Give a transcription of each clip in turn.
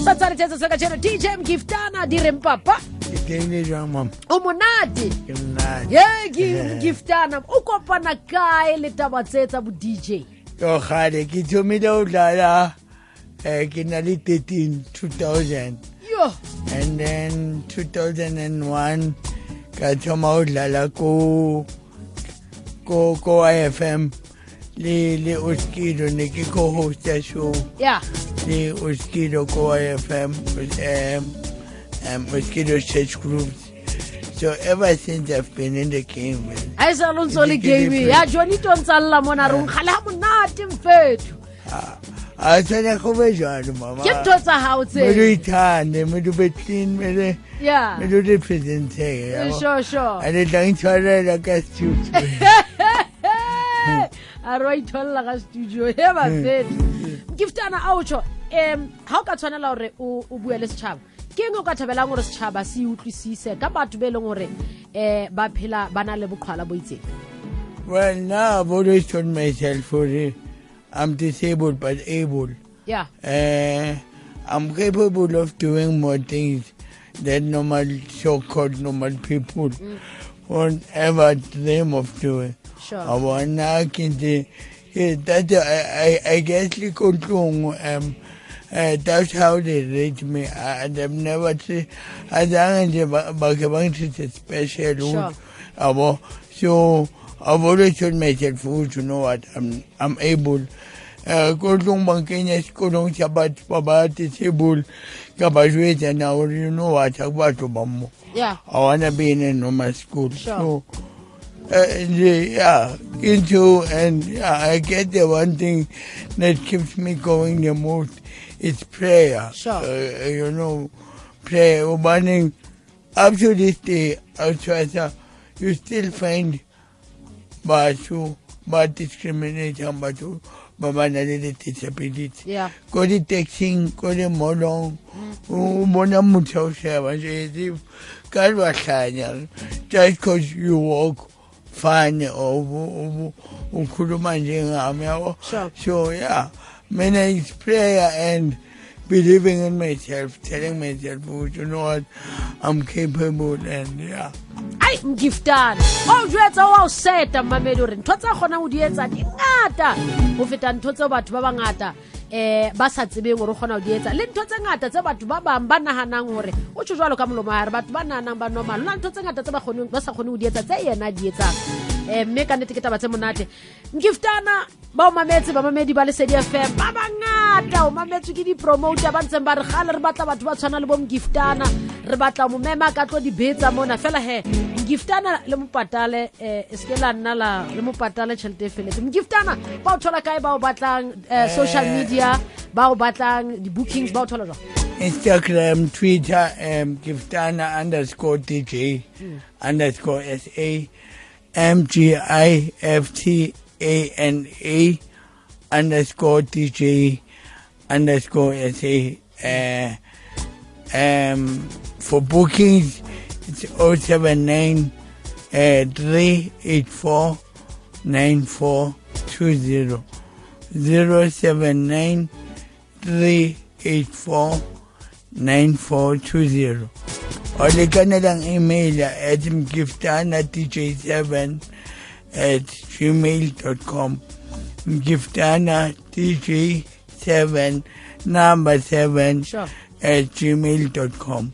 sa tshwanetsetse se ka dj mgiftana di reng papa. Ke teng le o monate? Ye ke o kopana kae le taba tse tsa bo dj yo gale ke thomile go dlala um ke na le 13 2000 yo. And then 2001 ka thoma go dlala ko ko ko YFM le le Oskido ne ke ko hosta show. Ya. Le Oskido ko YFM um um Oskido church groups so ever since I've been in the game man, a e sa lo ntse o le Ke- ke game different. ya jone to ntsa lla mona re nkgale ga monate mfetho a tshwana go be jalo mama. Ke ntho tsa gago Mele tse ithande mele ube clean mele ya. mele o representeke yabo sure sure. A le tla ntshwarela ka studio a re wa itholela ga studio. Bafeto giftana a o tsho um ga o ka tshwanela gore o bue le setšhaba ke eng o ka thabelang gore setšhaba se utlwisise ka batho be e leng gore um ba phela ba na le boqhwala bo itseng? Well, now I've always told myself for I'm disabled but able. ya Uh, I'm capable of doing more things than normal, so-called normal people won't ever dream of doing. Sure I wanna can say, yeah, that I, I, I guess like Otlong, um, uh, that's how they rate me. I, I've never seen, I don't know, but it's special. Sure. Abo. So I've always told myself, you know what, I'm I'm able. Uh, ko tlong bang kenya sekolong sa batho ba ba disabled ka ba jwetsa na gore you know what ga batho ba mo ya I wanna be in a normal school. Sure. So, uh, the- yeah, into and yeah, I get the one thing that keeps me going the most is prayer. Sure. Uh, you know, prayer. Morning, up to this day, to, you still find batho ba discriminate batho ba ba na le disability ya ko di-taxing ko di-molong o bona motho o sheba jetse ka bahlanya just because you walk fine or o- o- ukhuluma njengami yabo? So yeah. Mina it's prayer and believing in myself telling myself ukuthi you know what? I'm capable and yeah. Ai ngiftana o jwetsa wa o seta mmamedi gore ntho tse a kgonang go di etsa di go feta ntho tseo batho ba bangata um ba sa tsebeng gore o kgona go di etsa. Le ntho tse ngata tse batho ba bangwe ba naganang gore o tsho jalo ka molomo ya re batho ba naganang ba normal. Na ntho tse ngata tse ba sa kgone go di etsa tse yena di etsang um mme ka nnete ke taba tse monate. Nkiftana ba o mametse bamamedi ba lesedi fm ba bangata o mametswe ke dipromota ba ntseng ba re gale re batla batho ba tshwana le bo mgiftana re batla mo mema ka tlo dibetsa mona. Fela he mgiftana le mopatale um e seke la nna la le mopatale tšhelete e feletse mgiftana ba o thola kae ba o batlang um social media ba o batlang di-bookings ba o thola jang Instagram, Twitter, um, Giftana underscore DJ underscore SA, M G I F T A N A underscore DJ underscore SA. Uh, um, for bookings, it's 079 uh, 384 9420. 079 384 9420 or le kana lang email at mgiftana dj7 at gmail.com mgiftana dj7 number 7 Sure. at gmail.com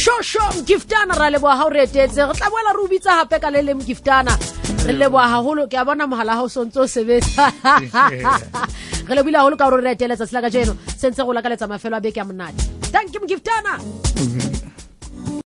shosho mgiftana ra leboa ga o re etetse re tla boela re o bitsa gape ka le le mgiftana. Re leboa gagolo ke a bona mogala ga o sontse o sebetsa. Re lebile gagolo ka gore re eteletsa tsela ka jeno sentse go lakaletsa mafelo a beke a monate. Thank you mgiftana. Mhm.